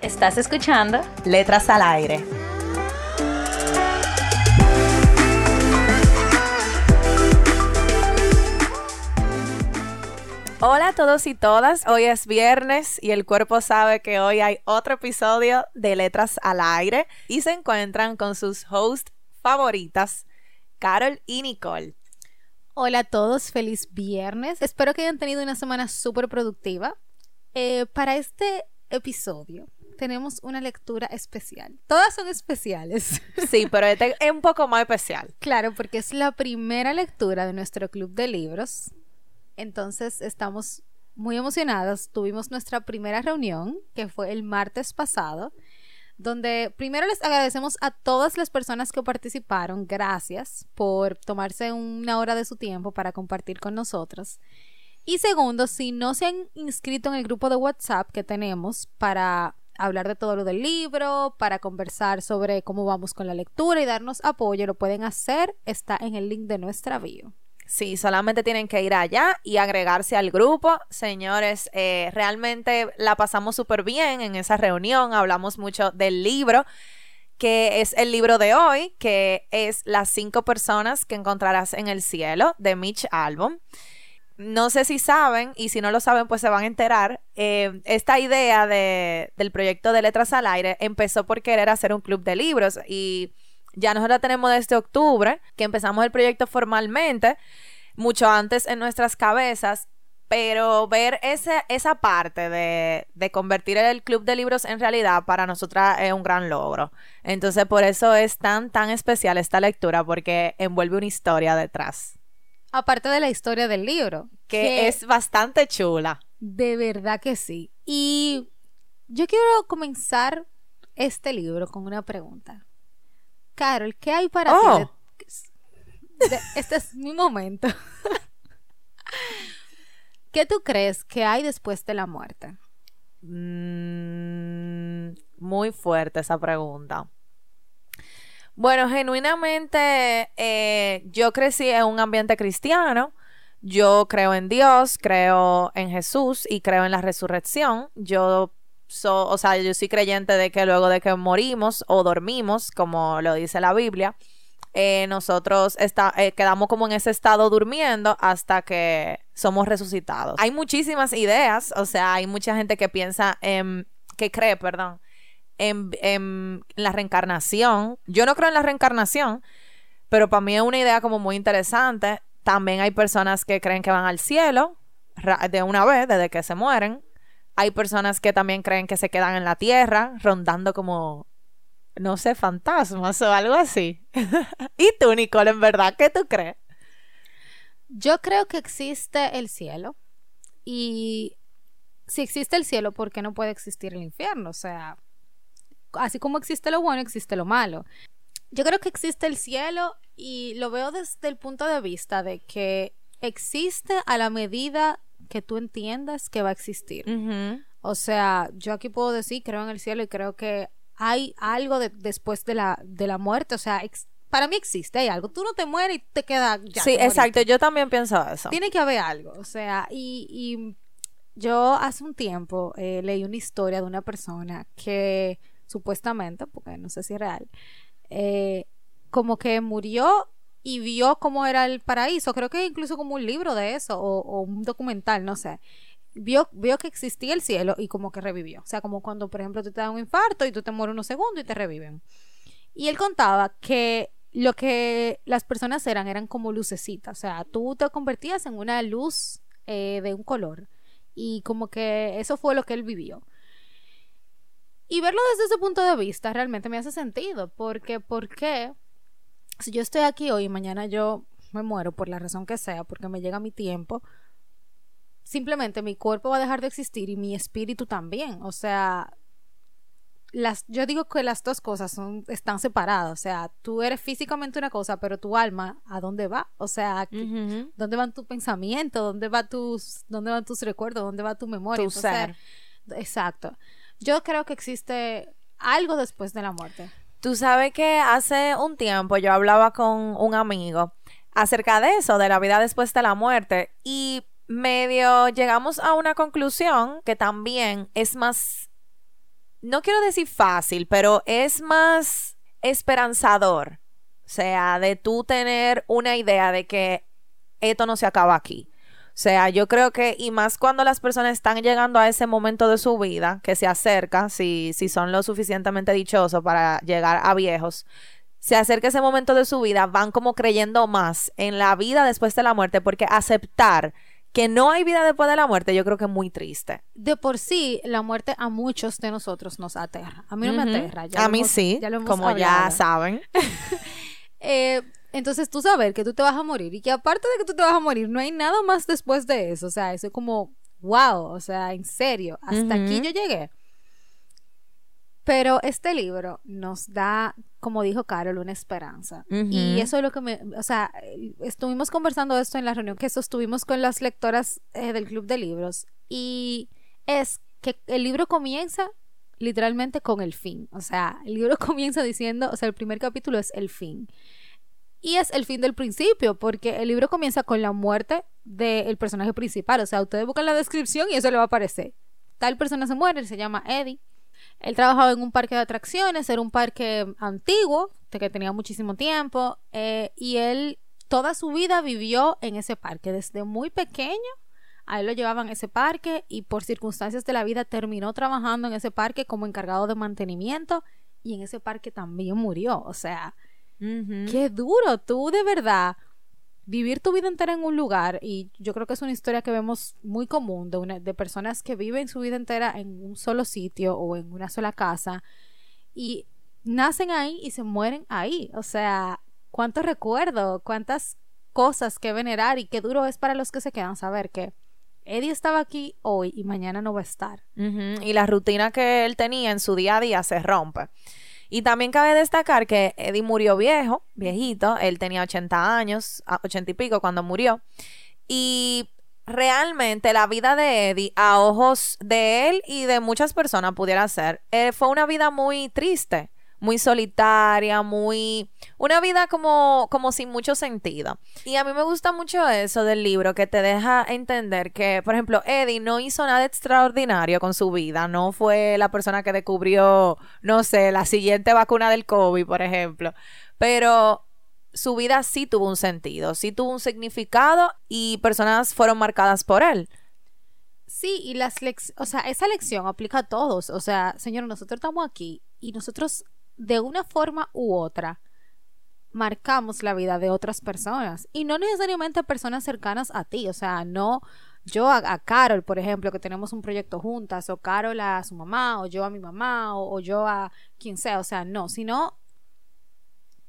Estás escuchando Letras al Aire. Hola a todos y todas, hoy es viernes y el cuerpo sabe que hoy hay otro episodio de Letras al Aire y se encuentran con sus hosts favoritas, Carol y Nicole. Hola a todos, feliz viernes. Espero que hayan tenido una semana súper productiva. Eh, para este episodio tenemos una lectura especial. Todas son especiales. Sí, pero este es un poco más especial. Claro, porque es la primera lectura de nuestro club de libros entonces estamos muy emocionadas. Tuvimos nuestra primera reunión, que fue el martes pasado, donde primero les agradecemos a todas las personas que participaron. Gracias por tomarse una hora de su tiempo para compartir con nosotros. Y segundo, si no se han inscrito en el grupo de WhatsApp que tenemos para hablar de todo lo del libro, para conversar sobre cómo vamos con la lectura y darnos apoyo, lo pueden hacer. Está en el link de nuestra bio. Sí, solamente tienen que ir allá y agregarse al grupo. Señores, eh, realmente la pasamos súper bien en esa reunión. Hablamos mucho del libro, que es el libro de hoy, que es Las cinco personas que encontrarás en el cielo, de Mitch Albom. No sé si saben, y si no lo saben, pues se van a enterar. Eh, esta idea de, del proyecto de Letras al Aire empezó por querer hacer un club de libros y ya nosotros tenemos desde octubre que empezamos el proyecto formalmente, mucho antes en nuestras cabezas, pero ver ese, esa parte de, de, convertir el club de libros en realidad para nosotras es un gran logro. Entonces por eso es tan, tan especial esta lectura, porque envuelve una historia detrás. Aparte de la historia del libro. Que, que es bastante chula. De verdad que sí. Y yo quiero comenzar este libro con una pregunta. Carol, ¿qué hay para ti? Oh. este es mi momento. ¿Qué tú crees que hay después de la muerte? Mm, muy fuerte esa pregunta. Bueno, genuinamente eh, yo crecí en un ambiente cristiano. Yo creo en Dios, creo en Jesús y creo en la resurrección. Yo o sea, yo soy creyente de que luego de que morimos o dormimos, como lo dice la Biblia, eh, nosotros está, eh, quedamos como en ese estado durmiendo hasta que somos resucitados. Hay muchísimas ideas, o sea, hay mucha gente que piensa, en, que cree, perdón, en, en la reencarnación. Yo no creo en la reencarnación, pero para mí es una idea como muy interesante. También hay personas que creen que van al cielo de una vez, desde que se mueren. Hay personas que también creen que se quedan en la tierra, rondando como, no sé, fantasmas o algo así. ¿Y tú, Nicole, en verdad, qué tú crees? Yo creo que existe el cielo. Y si existe el cielo, ¿por qué no puede existir el infierno? O sea, así como existe lo bueno, existe lo malo. Yo creo que existe el cielo y lo veo desde el punto de vista de que existe a la medida que tú entiendas que va a existir. O sea, yo aquí puedo decir, creo en el cielo y creo que hay algo después de la, de la muerte. O sea, para mí existe, hay algo. Tú no te mueres y te queda ya. Sí, exacto, yo también pienso eso. Tiene que haber algo. O sea, y, y yo hace un tiempo eh, leí una historia de una persona que supuestamente, porque no sé si es real, eh, como que murió y vio cómo era el paraíso. Creo que incluso como un libro de eso o, un documental, no sé. Vio, vio que existía el cielo y como que revivió. O sea, como cuando, por ejemplo, tú te da un infarto y tú te mueres unos segundos y te reviven. Y él contaba que lo que las personas eran eran como lucecitas. O sea, tú te convertías en una luz eh, de un color. Y como que eso fue lo que él vivió. Y verlo desde ese punto de vista realmente me hace sentido. Porque, ¿por qué? si yo estoy aquí hoy y mañana yo me muero por la razón que sea, porque me llega mi tiempo, simplemente mi cuerpo va a dejar de existir y mi espíritu también. O sea, las, yo digo que las dos cosas son, están separadas. O sea, tú eres físicamente una cosa, pero tu alma, ¿a dónde va? O sea, ¿dónde van tus pensamientos? ¿Dónde, va tus, ¿Dónde van tus recuerdos? ¿Dónde va tu memoria? Tu ser. exacto. Yo creo que existe algo después de la muerte. Tú sabes que hace un tiempo yo hablaba con un amigo acerca de eso, de la vida después de la muerte, y medio llegamos a una conclusión que también es más, no quiero decir fácil, pero es más esperanzador. O sea, de tú tener una idea de que esto no se acaba aquí. O sea, yo creo que, y más cuando las personas están llegando a ese momento de su vida, que se acerca, si, si son lo suficientemente dichosos para llegar a viejos, se acerca ese momento de su vida, van como creyendo más en la vida después de la muerte, porque aceptar que no hay vida después de la muerte, yo creo que es muy triste. De por sí, la muerte a muchos de nosotros nos aterra. A mí no me aterra. a mí sí, como ya saben. eh, entonces tú sabes que tú te vas a morir y que aparte de que tú te vas a morir, no hay nada más después de eso. O sea, eso es como, wow, o sea, en serio, hasta aquí yo llegué. Pero este libro nos da, como dijo Carol, una esperanza. Y eso es lo que me, o sea, estuvimos conversando esto en la reunión que sostuvimos con las lectoras eh, del club de libros. Y es que el libro comienza literalmente con el fin. O sea, el libro comienza diciendo, o sea, el primer capítulo es el fin. Y es el fin del principio, porque el libro comienza con la muerte del personaje principal. O sea, ustedes buscan la descripción y eso le va a aparecer. Tal persona se muere, se llama Eddie. Él trabajaba en un parque de atracciones, era un parque antiguo, que tenía muchísimo tiempo, eh, y él toda su vida vivió en ese parque. Desde muy pequeño, a él lo llevaban a ese parque y por circunstancias de la vida terminó trabajando en ese parque como encargado de mantenimiento y en ese parque también murió. O sea, qué duro, tú de verdad vivir tu vida entera en un lugar, y yo creo que es una historia que vemos muy común de, una, de personas que viven su vida entera en un solo sitio o en una sola casa y nacen ahí y se mueren ahí. O sea, cuánto recuerdo, cuántas cosas que venerar y qué duro es para los que se quedan saber que Eddie estaba aquí hoy y mañana no va a estar. Y la rutina que él tenía en su día a día se rompe. Y también cabe destacar que Eddie murió viejo, viejito, él tenía 80 años, 80 y pico cuando murió. Y realmente la vida de Eddie, a ojos de él y de muchas personas pudiera ser, eh, fue una vida muy triste muy solitaria, muy... una vida como, como sin mucho sentido. Y a mí me gusta mucho eso del libro, que te deja entender que, por ejemplo, Eddie no hizo nada extraordinario con su vida, no fue la persona que descubrió, no sé, la siguiente vacuna del COVID, por ejemplo, pero su vida sí tuvo un sentido, sí tuvo un significado y personas fueron marcadas por él. Sí, y las o sea, esa lección aplica a todos. O sea, señor, nosotros estamos aquí y nosotros de una forma u otra marcamos la vida de otras personas. Y no necesariamente personas cercanas a ti, o sea, no yo a, Carol, por ejemplo, que tenemos un proyecto juntas, o Carol a su mamá, o yo a mi mamá, o, yo a quien sea, o sea, no, sino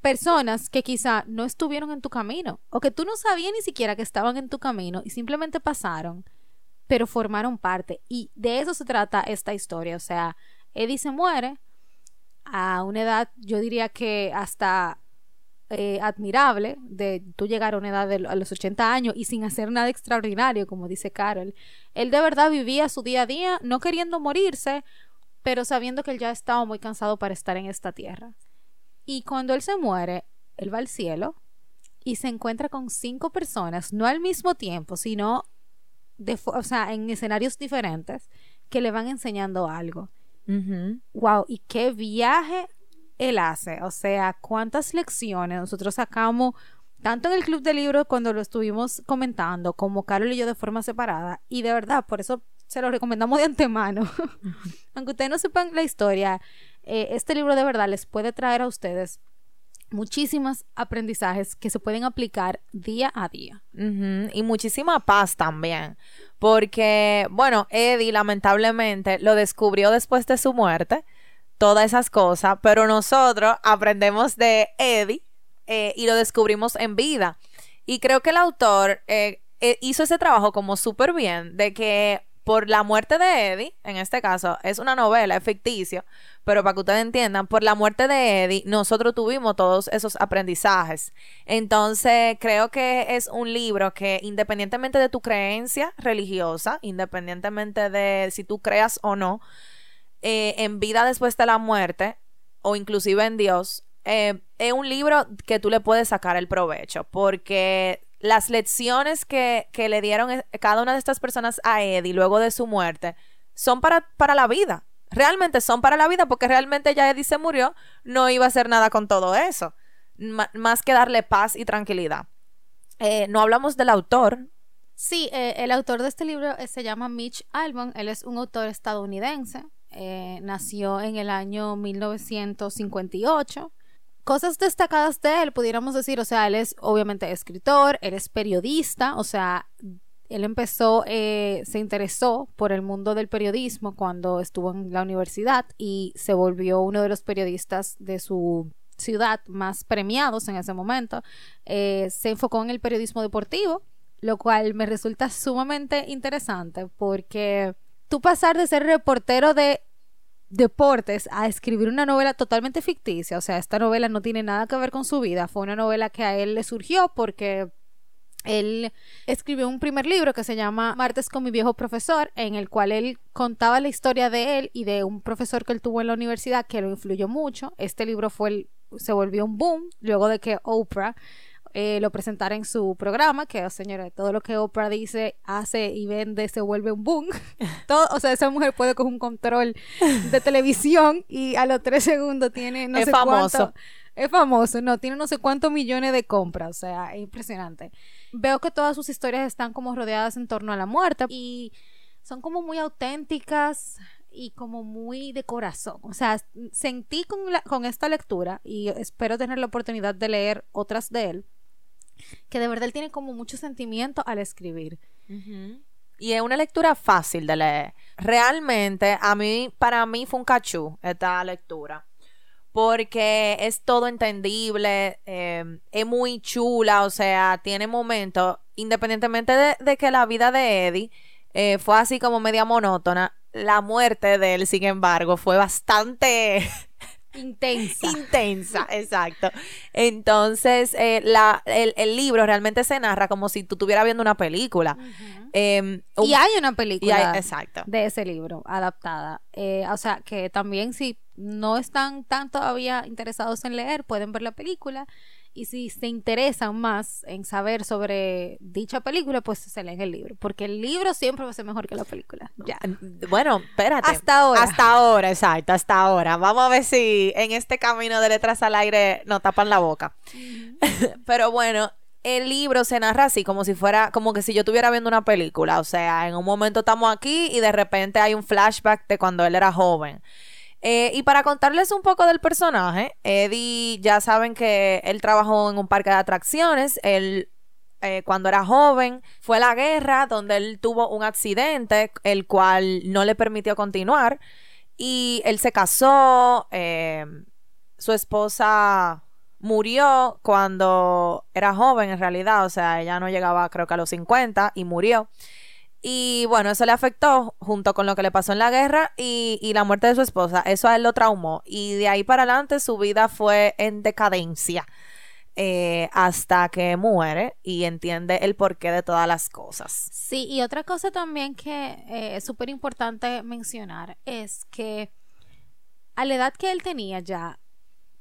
personas que quizá no estuvieron en tu camino, o que tú no sabías ni siquiera que estaban en tu camino y simplemente pasaron, pero formaron parte. Y de eso se trata esta historia, o sea, Eddie se muere, a una edad, yo diría que hasta eh, admirable, de tú llegar a una edad de a los 80 años y sin hacer nada extraordinario, como dice Carol. Él de verdad vivía su día a día, no queriendo morirse, pero sabiendo que él ya estaba muy cansado para estar en esta tierra. Y cuando él se muere, él va al cielo y se encuentra con cinco personas, no al mismo tiempo, sino de, o sea, en escenarios diferentes, que le van enseñando algo. Wow, y qué viaje él hace. O sea, cuántas lecciones nosotros sacamos, tanto en el club de libros cuando lo estuvimos comentando, como Carol y yo de forma separada. Y de verdad, por eso se lo recomendamos de antemano. Aunque ustedes no sepan la historia, eh, este libro de verdad les puede traer a ustedes muchísimos aprendizajes que se pueden aplicar día a día. Y muchísima paz también. Porque, bueno, Eddie lamentablemente lo descubrió después de su muerte, todas esas cosas, pero nosotros aprendemos de Eddie eh, y lo descubrimos en vida. Y creo que el autor, eh, eh, hizo ese trabajo como súper bien de que por la muerte de Eddie, en este caso, es una novela, es ficticio, pero para que ustedes entiendan, por la muerte de Eddie, nosotros tuvimos todos esos aprendizajes. Entonces, creo que es un libro que independientemente de tu creencia religiosa, independientemente de si tú creas o no, eh, en vida después de la muerte, o inclusive en Dios, eh, es un libro que tú le puedes sacar el provecho, porque las lecciones que, que, le dieron eh, cada una de estas personas a Eddie luego de su muerte son para, para la vida. Realmente son para la vida porque realmente ya Eddie se murió, no iba a hacer nada con todo eso, más que darle paz y tranquilidad. Eh, no hablamos del autor. Sí, el autor de este libro se llama Mitch Albom, él es un autor estadounidense, eh, nació en el año 1958 cosas destacadas de él, pudiéramos decir, o sea, él es obviamente escritor, él es periodista, o sea, él empezó, eh, se interesó por el mundo del periodismo cuando estuvo en la universidad y se volvió uno de los periodistas de su ciudad más premiados en ese momento. Eh, se enfocó en el periodismo deportivo, lo cual me resulta sumamente interesante porque tú pasar de ser reportero de deportes a escribir una novela totalmente ficticia. O sea, esta novela no tiene nada que ver con su vida. Fue una novela que a él le surgió porque él escribió un primer libro que se llama Martes con mi viejo profesor, en el cual él contaba la historia de él y de un profesor que él tuvo en la universidad que lo influyó mucho. Este libro fue el, se volvió un boom luego de que Oprah eh, lo presentara en su programa, que, oh, señora, todo lo que Oprah dice, hace y vende se vuelve un boom. todo, o sea, esa mujer puede coger un control de televisión y a los tres segundos tiene no es sé famoso. cuánto. Es famoso, no, tiene no sé cuántos millones de compras, o sea, es impresionante. Veo que todas sus historias están como rodeadas en torno a la muerte y son como muy auténticas y como muy de corazón. O sea, sentí con, la, con esta lectura y espero tener la oportunidad de leer otras de él que de verdad él tiene como mucho sentimiento al escribir. Y es una lectura fácil de leer. Realmente, a mí, para mí fue un cachú esta lectura. Porque es todo entendible, eh, es muy chula, o sea, tiene momentos, independientemente de, de que la vida de Eddie eh, fue así como media monótona, la muerte de él, sin embargo, fue bastante intensa. Intensa, exacto. Entonces, eh, la, el, el, libro realmente se narra como si tú estuvieras viendo una película. Uh -huh. eh, un, y hay una película hay, exacto. de ese libro adaptada. Eh, o sea, que también si no están tan todavía interesados en leer, pueden ver la película. Y si se interesan más en saber sobre dicha película, pues se leen el libro. Porque el libro siempre va a ser mejor que la película. Ya. Bueno, espérate. Hasta ahora. Hasta ahora, exacto, hasta ahora. Vamos a ver si en este camino de letras al aire nos tapan la boca. Pero bueno, el libro se narra así, como si fuera, como que si yo estuviera viendo una película. O sea, en un momento estamos aquí y de repente hay un flashback de cuando él era joven. Eh, y para contarles un poco del personaje, Eddie ya saben que él trabajó en un parque de atracciones, él eh, cuando era joven fue a la guerra donde él tuvo un accidente el cual no le permitió continuar y él se casó, eh, su esposa murió cuando era joven en realidad, o sea, ella no llegaba creo que a los 50 y murió. Y bueno, eso le afectó junto con lo que le pasó en la guerra y, y, la muerte de su esposa. Eso a él lo traumó. Y de ahí para adelante su vida fue en decadencia eh, hasta que muere y entiende el porqué de todas las cosas. Sí, y otra cosa también que eh, es súper importante mencionar es que a la edad que él tenía ya,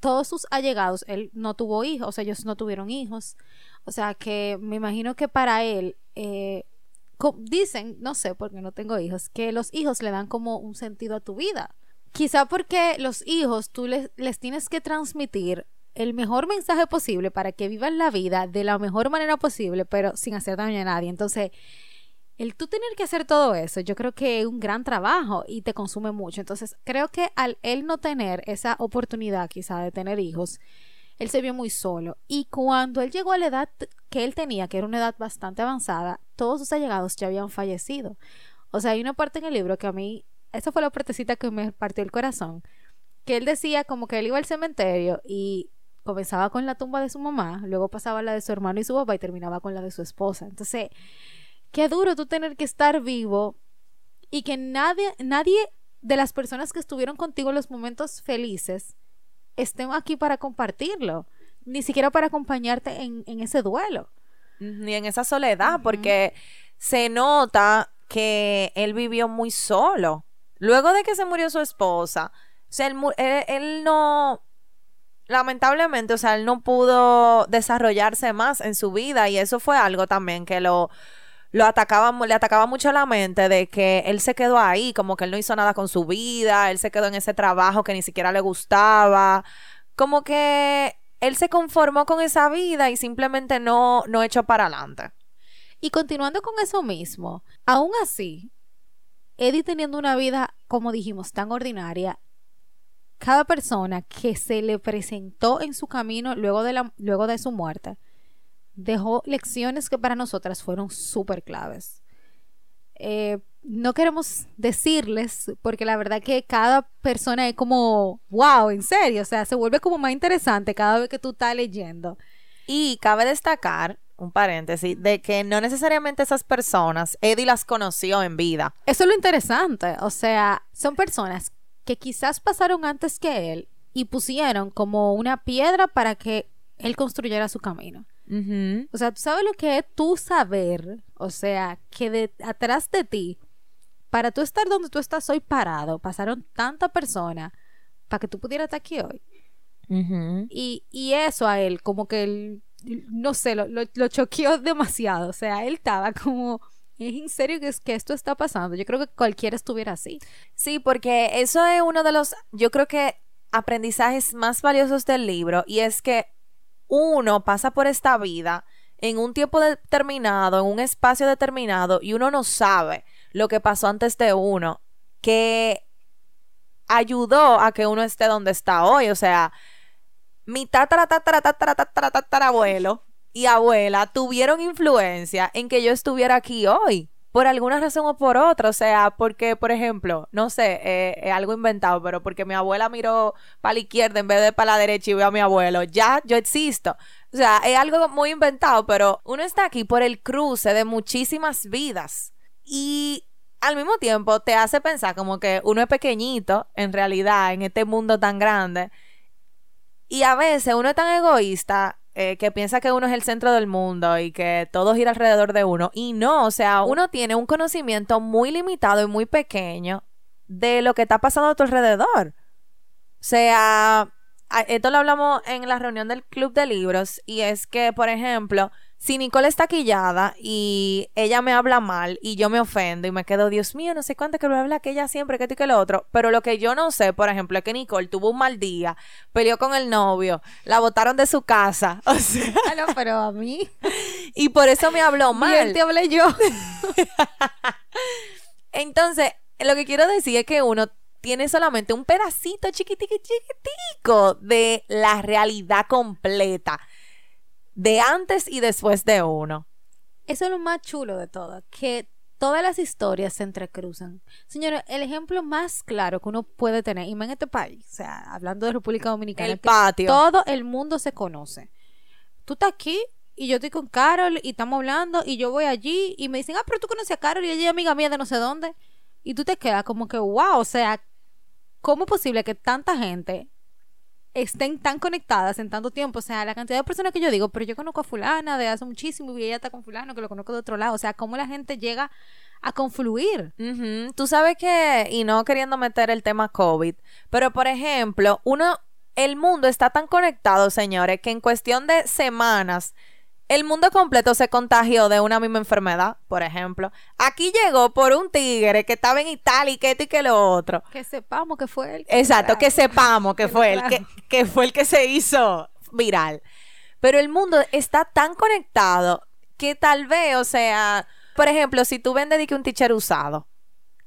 todos sus allegados, él no tuvo hijos, ellos no tuvieron hijos. O sea, que me imagino que para él... Eh, dicen, no sé porque no tengo hijos, que los hijos le dan como un sentido a tu vida. Quizá porque los hijos tú les, les tienes que transmitir el mejor mensaje posible para que vivan la vida de la mejor manera posible, pero sin hacer daño a nadie. Entonces, el tú tener que hacer todo eso, yo creo que es un gran trabajo y te consume mucho. Entonces, creo que al él no tener esa oportunidad quizá de tener hijos, él se vio muy solo. Y cuando él llegó a la edad que él tenía, que era una edad bastante avanzada, todos sus allegados ya habían fallecido. O sea, hay una parte en el libro que a mí, esa fue la partecita que me partió el corazón, que él decía como que él iba al cementerio y comenzaba con la tumba de su mamá, luego pasaba la de su hermano y su papá y terminaba con la de su esposa. Entonces, qué duro tú tener que estar vivo y que nadie, nadie de las personas que estuvieron contigo en los momentos felices estén aquí para compartirlo, ni siquiera para acompañarte en, en ese duelo. Ni en esa soledad, porque se nota que él vivió muy solo. Luego de que se murió su esposa, o sea, él, no, lamentablemente, o sea, él no pudo desarrollarse más en su vida y eso fue algo también que lo, lo atacaba, le atacaba mucho la mente de que él se quedó ahí, como que él no hizo nada con su vida, él se quedó en ese trabajo que ni siquiera le gustaba, como que él se conformó con esa vida y simplemente no, no echó para adelante. Y continuando con eso mismo, aún así, Eddie teniendo una vida, como dijimos, tan ordinaria, cada persona que se le presentó en su camino luego de, la, luego de su muerte dejó lecciones que para nosotras fueron súper claves. Eh, no queremos decirles, porque la verdad que cada persona es como, wow, en serio, o sea, se vuelve como más interesante cada vez que tú estás leyendo. Y cabe destacar, un paréntesis, de que no necesariamente esas personas, Eddie las conoció en vida. Eso es lo interesante, o sea, son personas que quizás pasaron antes que él y pusieron como una piedra para que él construyera su camino. O sea, tú sabes lo que es tú saber, o sea, que de atrás de ti, para tú estar donde tú estás hoy parado, pasaron tanta persona para que tú pudieras estar aquí hoy. y, y, eso a él, como que él, no sé, lo, lo, lo choqueó demasiado. O sea, él estaba como ¿Es en serio que, es que esto está pasando? Yo creo que cualquiera estuviera así. Sí, porque eso es uno de los, yo creo que aprendizajes más valiosos del libro y es que uno pasa por esta vida en un tiempo determinado, en un espacio determinado y uno no sabe lo que pasó antes de uno, que ayudó a que uno esté donde está hoy. O sea, mi tatara, y abuela tuvieron influencia en que yo estuviera aquí hoy. Por alguna razón o por otra. O sea, porque, por ejemplo, no sé, eh, es algo inventado, pero porque mi abuela miró para la izquierda en vez de para la derecha y veo a mi abuelo, ya yo existo. O sea, es algo muy inventado, pero uno está aquí por el cruce de muchísimas vidas. Y al mismo tiempo te hace pensar como que uno es pequeñito, en realidad, en este mundo tan grande. Y a veces uno es tan egoísta eh, que piensa que uno es el centro del mundo y que todo gira alrededor de uno. Y no, o sea, uno tiene un conocimiento muy limitado y muy pequeño de lo que está pasando a tu alrededor. O sea, esto lo hablamos en la reunión del club de libros y es que, por ejemplo, si Nicole está quillada y ella me habla mal y yo me ofendo y me quedo, Dios mío, no sé cuánto que lo habla que ella siempre, que tú y que lo otro. Pero lo que yo no sé, por ejemplo, es que Nicole tuvo un mal día, peleó con el novio, la botaron de su casa. O sea. No, pero a mí. Y por eso me habló mal. Y él te hablé yo. Entonces, lo que quiero decir es que uno tiene solamente un pedacito chiquitico, chiquitico de la realidad completa de antes y después de uno. Eso es lo más chulo de todo, que todas las historias se entrecruzan. Señora, el ejemplo más claro que uno puede tener, y en este país, o sea, hablando de República Dominicana, el patio. todo el mundo se conoce. Tú estás aquí y yo estoy con Carol y estamos hablando y yo voy allí y me dicen, ah, pero tú conoces a Carol y ella es amiga mía de no sé dónde. Y tú te quedas como que, wow, o sea, ¿cómo es posible que tanta gente estén tan conectadas en tanto tiempo. O sea, la cantidad de personas que yo digo, pero yo conozco a fulana de hace muchísimo y ella está con fulano que lo conozco de otro lado. O sea, cómo la gente llega a confluir. Tú sabes que, y no queriendo meter el tema COVID, pero por ejemplo, uno, el mundo está tan conectado, señores, que en cuestión de semanas el mundo completo se contagió de una misma enfermedad, por ejemplo. Aquí llegó por un tigre que estaba en Italia y que esto y que lo otro. Que sepamos que fue él. Exacto, que sepamos que, fue él, que, fue el que se hizo viral. Pero el mundo está tan conectado que tal vez, o sea, por ejemplo, si tú vendes un teacher usado,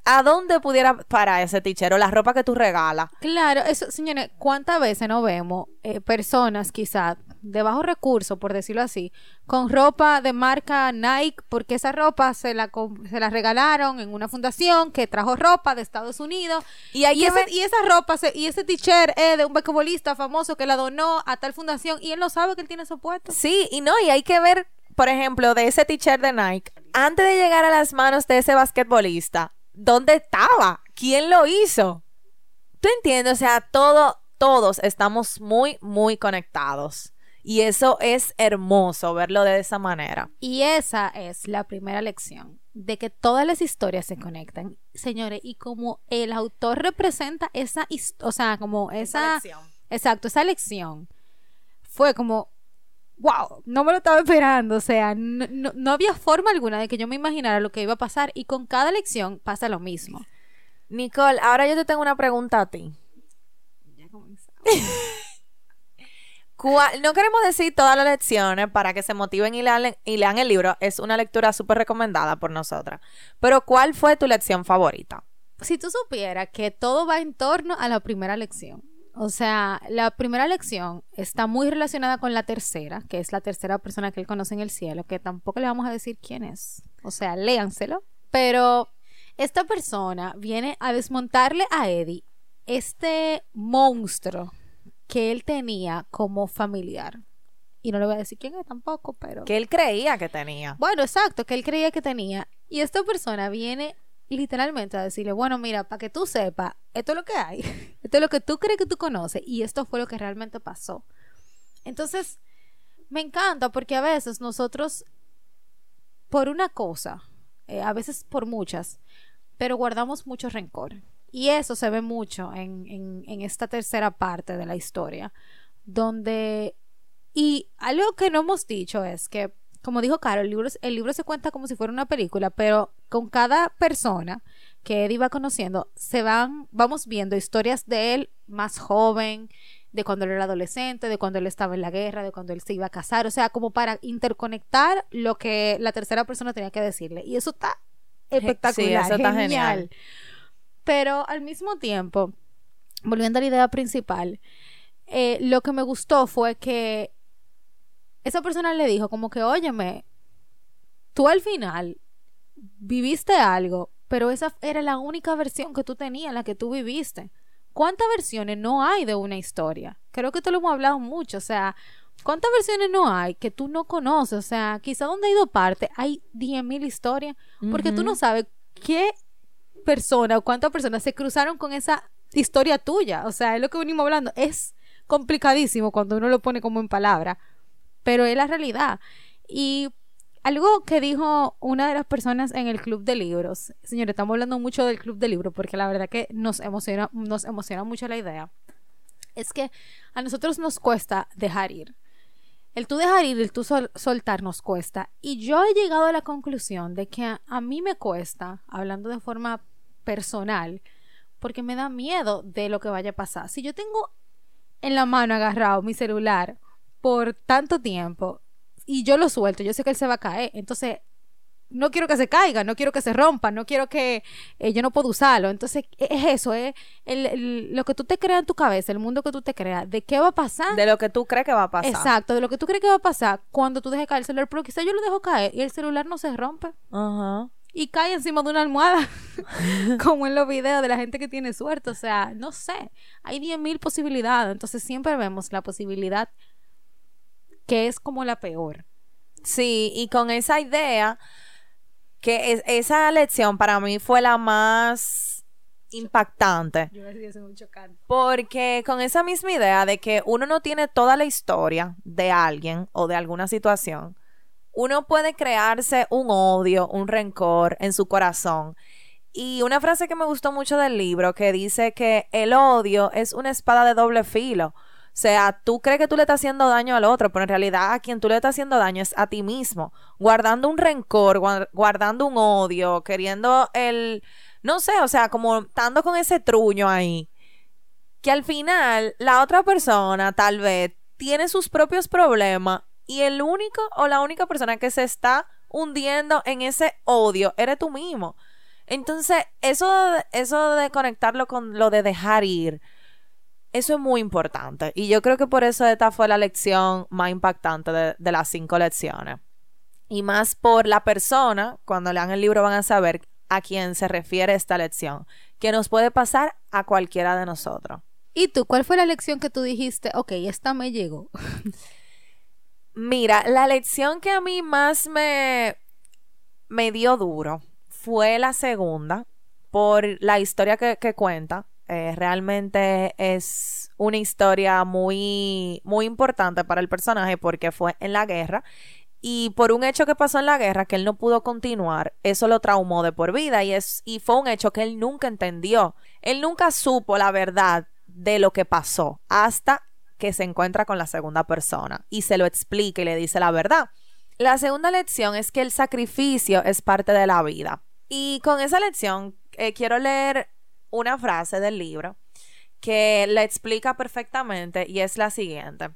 ¿a dónde pudiera parar ese teacher o la ropa que tú regalas? Claro, eso, señores, ¿cuántas veces no vemos eh, personas quizás de bajo recurso, por decirlo así, con ropa de marca Nike, porque esa ropa se la, se la regalaron en una fundación que trajo ropa de Estados Unidos. Y Y, ese- y esa ropa se- y ese t-shirt es de un basquetbolista famoso que la donó a tal fundación y él no sabe que él tiene puesto. Sí, y no, y hay que ver, por ejemplo, de ese t-shirt de Nike, antes de llegar a las manos de ese basquetbolista, ¿dónde estaba? ¿Quién lo hizo? ¿Tú entiendes? O sea, todo, todos estamos muy, muy conectados. Y eso es hermoso verlo de esa manera. Y esa es la primera lección, de que todas las historias se conectan. Señores, y como el autor representa esa, o sea, como esa... Exacto, esa lección fue como, wow, no me lo estaba esperando, o sea, no, no- no había forma alguna de que yo me imaginara lo que iba a pasar y con cada lección pasa lo mismo. Nicole, ahora yo te tengo una pregunta a ti. ¿Cuál- no queremos decir todas las lecciones para que se motiven y lean, el libro. Es una lectura súper recomendada por nosotras. Pero ¿cuál fue tu lección favorita? Si tú supieras que todo va en torno a la primera lección. O sea, la primera lección está muy relacionada con la tercera, que es la tercera persona que él conoce en el cielo, que tampoco le vamos a decir quién es. O sea, léanselo. Pero esta persona viene a desmontarle a Eddie este monstruo que él tenía como familiar. Y no le voy a decir quién es tampoco, pero... Que él creía que tenía. Bueno, exacto, que él creía que tenía. Y esta persona viene literalmente a decirle, bueno, mira, para que tú sepas, esto es lo que hay. Esto es lo que tú crees que tú conoces. Y esto fue lo que realmente pasó. Entonces, me encanta porque a veces nosotros, por una cosa, eh, a veces por muchas, pero guardamos mucho rencor. Y eso se ve mucho en, en, en esta tercera parte de la historia, donde... Y algo que no hemos dicho es que, como dijo Caro, el libro, el libro se cuenta como si fuera una película, pero con cada persona que Eddie va conociendo, se van, vamos viendo historias de él más joven, de cuando él era adolescente, de cuando él estaba en la guerra, de cuando él se iba a casar, o sea, como para interconectar lo que la tercera persona tenía que decirle. Y eso está espectacular, eso está genial. genial. Pero al mismo tiempo, volviendo a la idea principal, eh, lo que me gustó fue que esa persona le dijo como que, óyeme, tú al final viviste algo, pero esa era la única versión que tú tenías, la que tú viviste. ¿Cuántas versiones no hay de una historia? Creo que esto lo hemos hablado mucho, o sea, ¿cuántas versiones no hay que tú no conoces? O sea, quizá donde ha ido parte hay 10.000 historias, porque tú no sabes qué persona o cuántas personas se cruzaron con esa historia tuya. O sea, es lo que venimos hablando. Es complicadísimo cuando uno lo pone como en palabra, pero es la realidad. Y algo que dijo una de las personas en el club de libros, señores, estamos hablando mucho del club de libros porque la verdad que nos emociona, nos emociona mucho la idea, es que a nosotros nos cuesta dejar ir. El tú dejar ir, el tú sol- soltar nos cuesta. Y yo he llegado a la conclusión de que a, a mí me cuesta, hablando de forma personal, porque me da miedo de lo que vaya a pasar. Si yo tengo en la mano agarrado mi celular por tanto tiempo y yo lo suelto, yo sé que él se va a caer. Entonces, no quiero que se caiga, no quiero que se rompa, no quiero que eh, yo no puedo usarlo. Entonces, e- es eso, es el- el- lo que tú te creas en tu cabeza, el mundo que tú te creas, de qué va a pasar. De lo que tú crees que va a pasar. Exacto, de lo que tú crees que va a pasar cuando tú dejes caer el celular, pero quizá yo lo dejo caer y el celular no se rompe Ajá. Y cae encima de una almohada, como en los videos de la gente que tiene suerte. O sea, no sé, hay 10.000 posibilidades, entonces siempre vemos la posibilidad que es como la peor. Sí, y con esa idea, que es- esa lección para mí fue la más impactante. Yo muy chocante. Porque con esa misma idea de que uno no tiene toda la historia de alguien o de alguna situación, uno puede crearse un odio, un rencor en su corazón. Y una frase que me gustó mucho del libro que dice que el odio es una espada de doble filo. O sea, tú crees que tú le estás haciendo daño al otro, pero en realidad a quien tú le estás haciendo daño es a ti mismo. Guardando un rencor, guar- guardando un odio, queriendo el... No sé, o sea, como estando con ese truño ahí que al final la otra persona tal vez tiene sus propios problemas y el único o la única persona que se está hundiendo en ese odio eres tú mismo. Entonces, eso, eso de conectarlo con lo de dejar ir, Eso es muy importante. Y yo creo que por eso esta fue la lección más impactante de, de las cinco lecciones. Y más por la persona, cuando lean el libro van a saber a quién se refiere esta lección, que nos puede pasar a cualquiera de nosotros. ¿Y tú cuál fue la lección que tú dijiste? Ok, esta me llegó. Mira, la lección que a mí más me, me dio duro fue la segunda, por la historia que, que cuenta. Eh, realmente es una historia muy, muy importante para el personaje porque fue en la guerra y por un hecho que pasó en la guerra que él no pudo continuar, eso lo traumó de por vida y es y fue un hecho que él nunca entendió. Él nunca supo la verdad de lo que pasó hasta que se encuentra con la segunda persona y se lo explica y le dice la verdad. La segunda lección es que el sacrificio es parte de la vida. Y con esa lección eh, quiero leer una frase del libro que la explica perfectamente y es la siguiente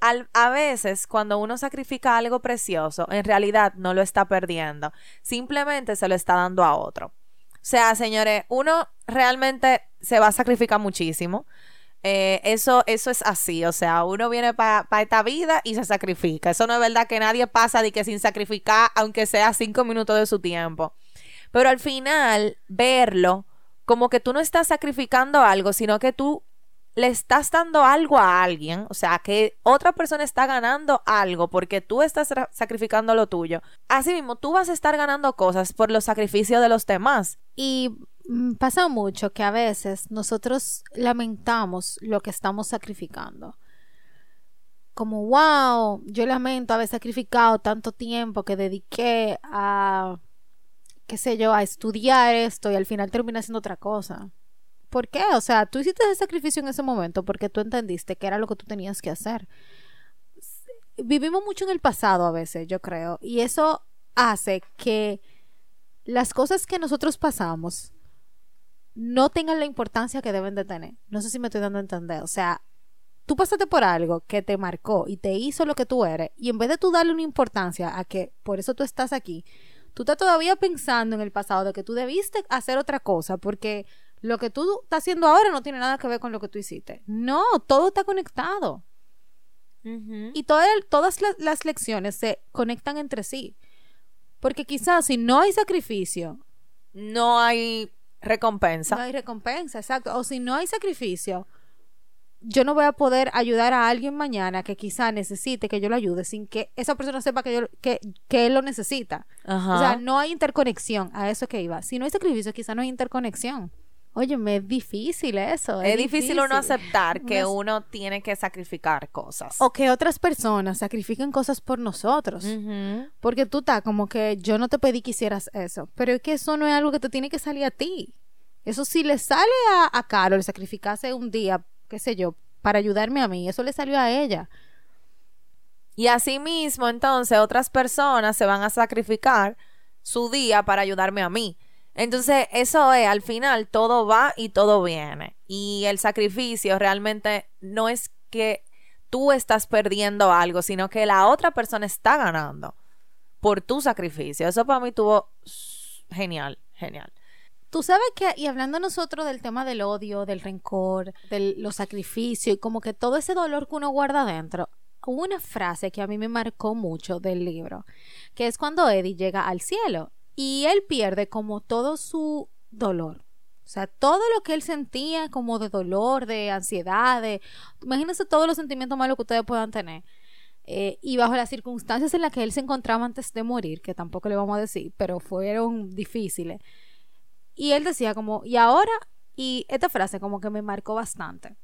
a veces cuando uno sacrifica algo precioso, en realidad no lo está perdiendo, simplemente se lo está dando a otro. O sea, señores, uno realmente se va a sacrificar muchísimo. Eh, eso, eso es así, o sea, uno viene para esta vida y se sacrifica. Eso no es verdad que nadie pasa de que sin sacrificar, aunque sea cinco minutos de su tiempo. Pero al final, verlo como que tú no estás sacrificando algo, sino que tú le estás dando algo a alguien, o sea, que otra persona está ganando algo porque tú estás sacrificando lo tuyo. Así mismo, tú vas a estar ganando cosas por los sacrificios de los demás. Y pasa mucho que a veces nosotros lamentamos lo que estamos sacrificando. Como, wow, yo lamento haber sacrificado tanto tiempo que dediqué a, qué sé yo, a estudiar esto y al final termina siendo otra cosa. ¿Por qué? O sea, tú hiciste ese sacrificio en ese momento porque tú entendiste que era lo que tú tenías que hacer. Vivimos mucho en el pasado a veces, yo creo, y eso hace que las cosas que nosotros pasamos no tengan la importancia que deben de tener. No sé si me estoy dando a entender. O sea, tú pasaste por algo que te marcó y te hizo lo que tú eres, y en vez de tú darle una importancia a que por eso tú estás aquí, tú estás todavía pensando en el pasado de que tú debiste hacer otra cosa porque lo que tú estás haciendo ahora no tiene nada que ver con lo que tú hiciste. No, todo está conectado. Y todas las, lecciones se conectan entre sí. Porque quizás si no hay sacrificio, no hay recompensa. No hay recompensa, exacto. O si no hay sacrificio, yo no voy a poder ayudar a alguien mañana que quizá necesite que yo lo ayude sin que esa persona sepa que, yo, que, que él lo necesita. O sea, no hay interconexión. A eso que iba. Si no hay sacrificio, quizá no hay interconexión. Oye, es difícil eso. Es, difícil. uno aceptar que uno tiene que sacrificar cosas. O que otras personas sacrifiquen cosas por nosotros. Porque tú estás como que yo no te pedí que hicieras eso. Pero es que eso no es algo que te tiene que salir a ti. Eso si le sale a, a Carol sacrificarse un día, qué sé yo, para ayudarme a mí, eso le salió a ella. Y así mismo, entonces, otras personas se van a sacrificar su día para ayudarme a mí. Entonces, eso es, al final todo va y todo viene. Y el sacrificio realmente no es que tú estás perdiendo algo, sino que la otra persona está ganando por tu sacrificio. Eso para mí tuvo genial, genial. Tú sabes que, y hablando nosotros del tema del odio, del rencor, de los sacrificios y como que todo ese dolor que uno guarda dentro, hubo una frase que a mí me marcó mucho del libro, que es cuando Eddie llega al cielo y él pierde como todo su dolor. O sea, todo lo que él sentía como de dolor, de ansiedad, de... Imagínense todos los sentimientos malos que ustedes puedan tener. Eh, y bajo las circunstancias en las que él se encontraba antes de morir, que tampoco le vamos a decir, pero fueron difíciles. Y él decía como, y ahora, y esta frase como que me marcó bastante.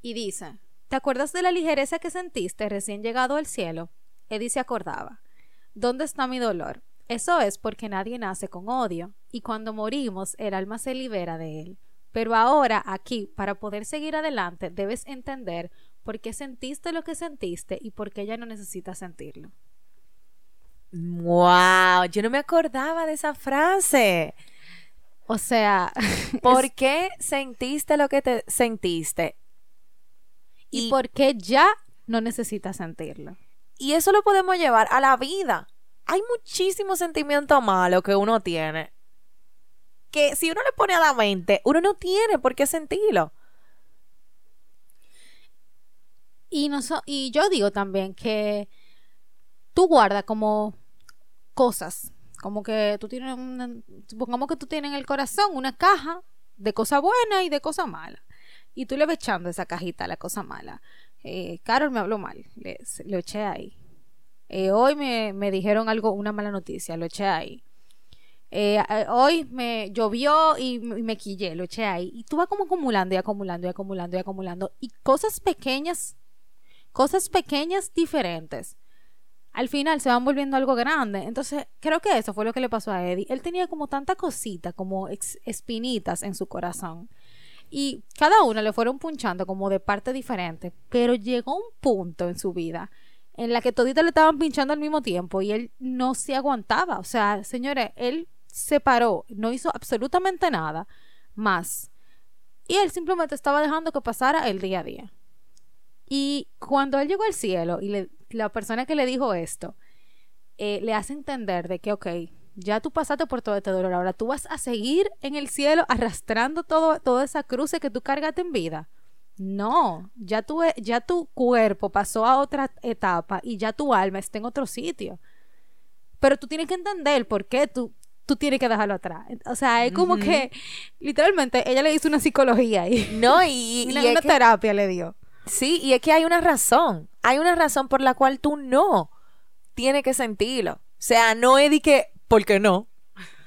Y dice, ¿te acuerdas de la ligereza que sentiste recién llegado al cielo? Eddie se acordaba. ¿Dónde está mi dolor? Eso es porque nadie nace con odio, y cuando morimos el alma se libera de él. Pero ahora, aquí, para poder seguir adelante, debes entender por qué sentiste lo que sentiste y por qué ya no necesitas sentirlo. ¡Wow! Yo no me acordaba de esa frase. O sea, ¿por qué sentiste lo que te sentiste? Y, y por qué ya no necesitas sentirlo. Y eso lo podemos llevar a la vida hay muchísimo sentimiento malo que uno tiene que si uno le pone a la mente, uno no tiene por qué sentirlo. Y, no so- y yo digo también que tú guardas como cosas, como que tú tienes, una, supongamos que tú tienes en el corazón una caja de cosas buenas y de cosas malas. Y tú le vas echando esa cajita a la cosa mala. Eh, Carol me habló mal, le, eché ahí. Eh, hoy me, me dijeron algo, una mala noticia, lo eché ahí. Eh, eh, hoy me llovió y, me quillé, lo eché ahí. Y tú vas como acumulando y acumulando y acumulando y acumulando. Y cosas pequeñas, cosas pequeñas diferentes. Al final se van volviendo algo grande. Entonces, creo que eso fue lo que le pasó a Eddie. Él tenía como tanta cosita, como espinitas en su corazón. Y cada una le fueron punchando como de parte diferente. Pero llegó un punto en su vida en la que toditas le estaban pinchando al mismo tiempo y él no se aguantaba. O sea, señores, él se paró, no hizo absolutamente nada más. Y él simplemente estaba dejando que pasara el día a día. Y cuando él llegó al cielo y la persona que le dijo esto, eh, le hace entender de que, ok, ya tú pasaste por todo este dolor, ahora tú vas a seguir en el cielo arrastrando todo, toda esa cruz que tú cargaste en vida. No, ya tu, ya tu cuerpo pasó a otra etapa y ya tu alma está en otro sitio. Pero tú tienes que entender por qué tú, tú tienes que dejarlo atrás. O sea, es como que, literalmente, ella le hizo una psicología ahí. No, y, Una, y una que- terapia le dio. Sí, y es que hay una razón. Hay una razón por la cual tú no tienes que sentirlo. O sea, no es de que, ¿por qué no?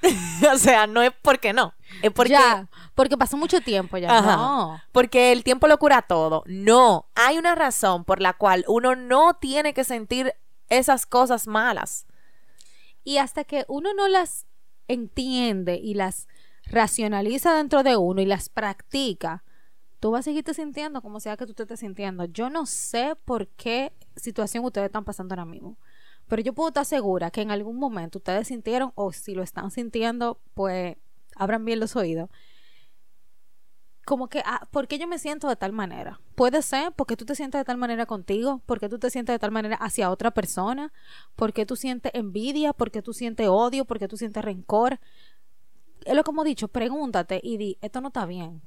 o sea, no es porque no. Es porque, ya, porque pasó mucho tiempo ya. Ajá. No. porque el tiempo lo cura todo. No, hay una razón por la cual uno no tiene que sentir esas cosas malas. Y hasta que uno no las entiende y las racionaliza dentro de uno y las practica, tú vas a seguirte sintiendo como sea que tú te estés sintiendo. Yo no sé por qué situación ustedes están pasando ahora mismo. Pero yo puedo estar segura que en algún momento ustedes sintieron, o si lo están sintiendo, pues abran bien los oídos. Como que, ah, ¿por qué yo me siento de tal manera? Puede ser porque tú te sientes de tal manera contigo, porque tú te sientes de tal manera hacia otra persona, porque tú sientes envidia, porque tú sientes odio, porque tú sientes rencor. Es lo como he dicho, pregúntate y di, esto no está bien.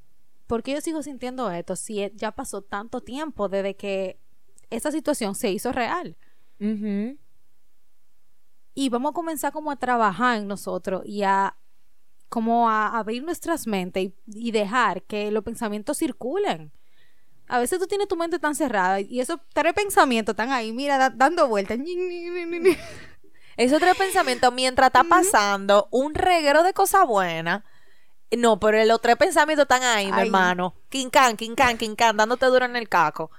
¿Por qué yo sigo sintiendo esto si ya pasó tanto tiempo desde que esa situación se hizo real? Y vamos a comenzar como a trabajar en nosotros y a como a abrir nuestras mentes y, y dejar que los pensamientos circulen. A veces tú tienes tu mente tan cerrada y esos tres pensamientos están ahí, mira, da- dando vueltas. Es otro pensamiento mientras está pasando un reguero de cosas buenas. No, pero los tres pensamientos están ahí, mi hermano. Quincán, quincán, quincán, dándote duro en el caco.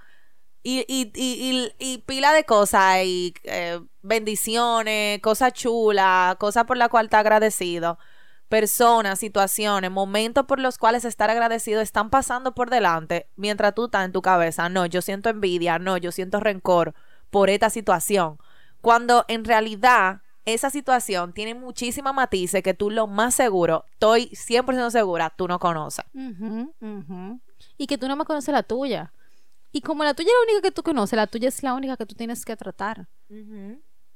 Y, y, y, y, pila de cosas, y eh, bendiciones, cosas chulas, cosas por las cuales está agradecido. Personas, situaciones, momentos por los cuales estar agradecido están pasando por delante mientras tú estás en tu cabeza. No, yo siento envidia, no, yo siento rencor por esta situación. Cuando en realidad esa situación tiene muchísimas matices que tú lo más seguro, estoy 100% segura, tú no conoces. Ujú, ujú. Y que tú no me conoces la tuya. Y como la tuya es la única que tú conoces, la tuya es la única que tú tienes que tratar.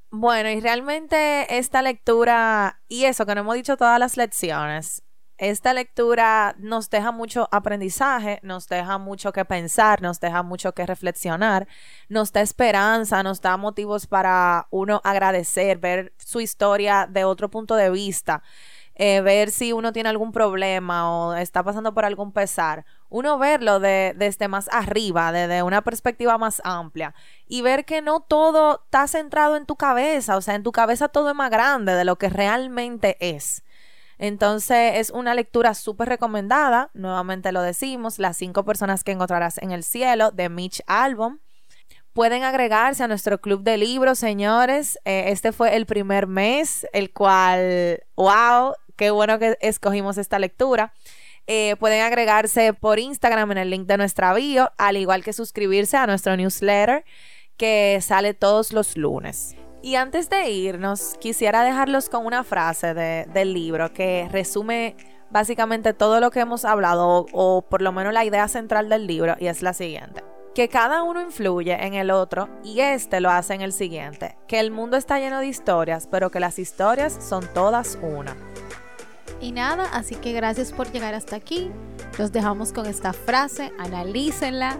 Bueno, y realmente esta lectura, y eso que no hemos dicho todas las lecciones, esta lectura nos deja mucho aprendizaje, nos deja mucho que pensar, nos deja mucho que reflexionar, nos da esperanza, nos da motivos para uno agradecer, ver su historia de otro punto de vista, eh, ver si uno tiene algún problema o está pasando por algún pesar, uno verlo de, desde más arriba, desde una perspectiva más amplia y ver que no todo está centrado en tu cabeza, o sea, en tu cabeza todo es más grande de lo que realmente es. Entonces es una lectura súper recomendada, nuevamente lo decimos, Las cinco personas que encontrarás en el cielo de Mitch Albom. Pueden agregarse a nuestro club de libros, señores. Eh, este fue el primer mes, el cual, wow, qué bueno que escogimos esta lectura. Eh, pueden agregarse por Instagram en el link de nuestra bio, al igual que suscribirse a nuestro newsletter que sale todos los lunes. Y antes de irnos, quisiera dejarlos con una frase de- del libro que resume básicamente todo lo que hemos hablado, o, o por lo menos la idea central del libro, y es la siguiente. Que cada uno influye en el otro y este lo hace en el siguiente. Que el mundo está lleno de historias, pero que las historias son todas una. Y nada, así que gracias por llegar hasta aquí. Los dejamos con esta frase, analícenla,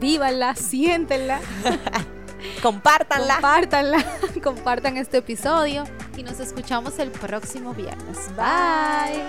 vívanla, siéntenla. Compártanla. Compártanla. Compartan este episodio y nos escuchamos el próximo viernes. Bye.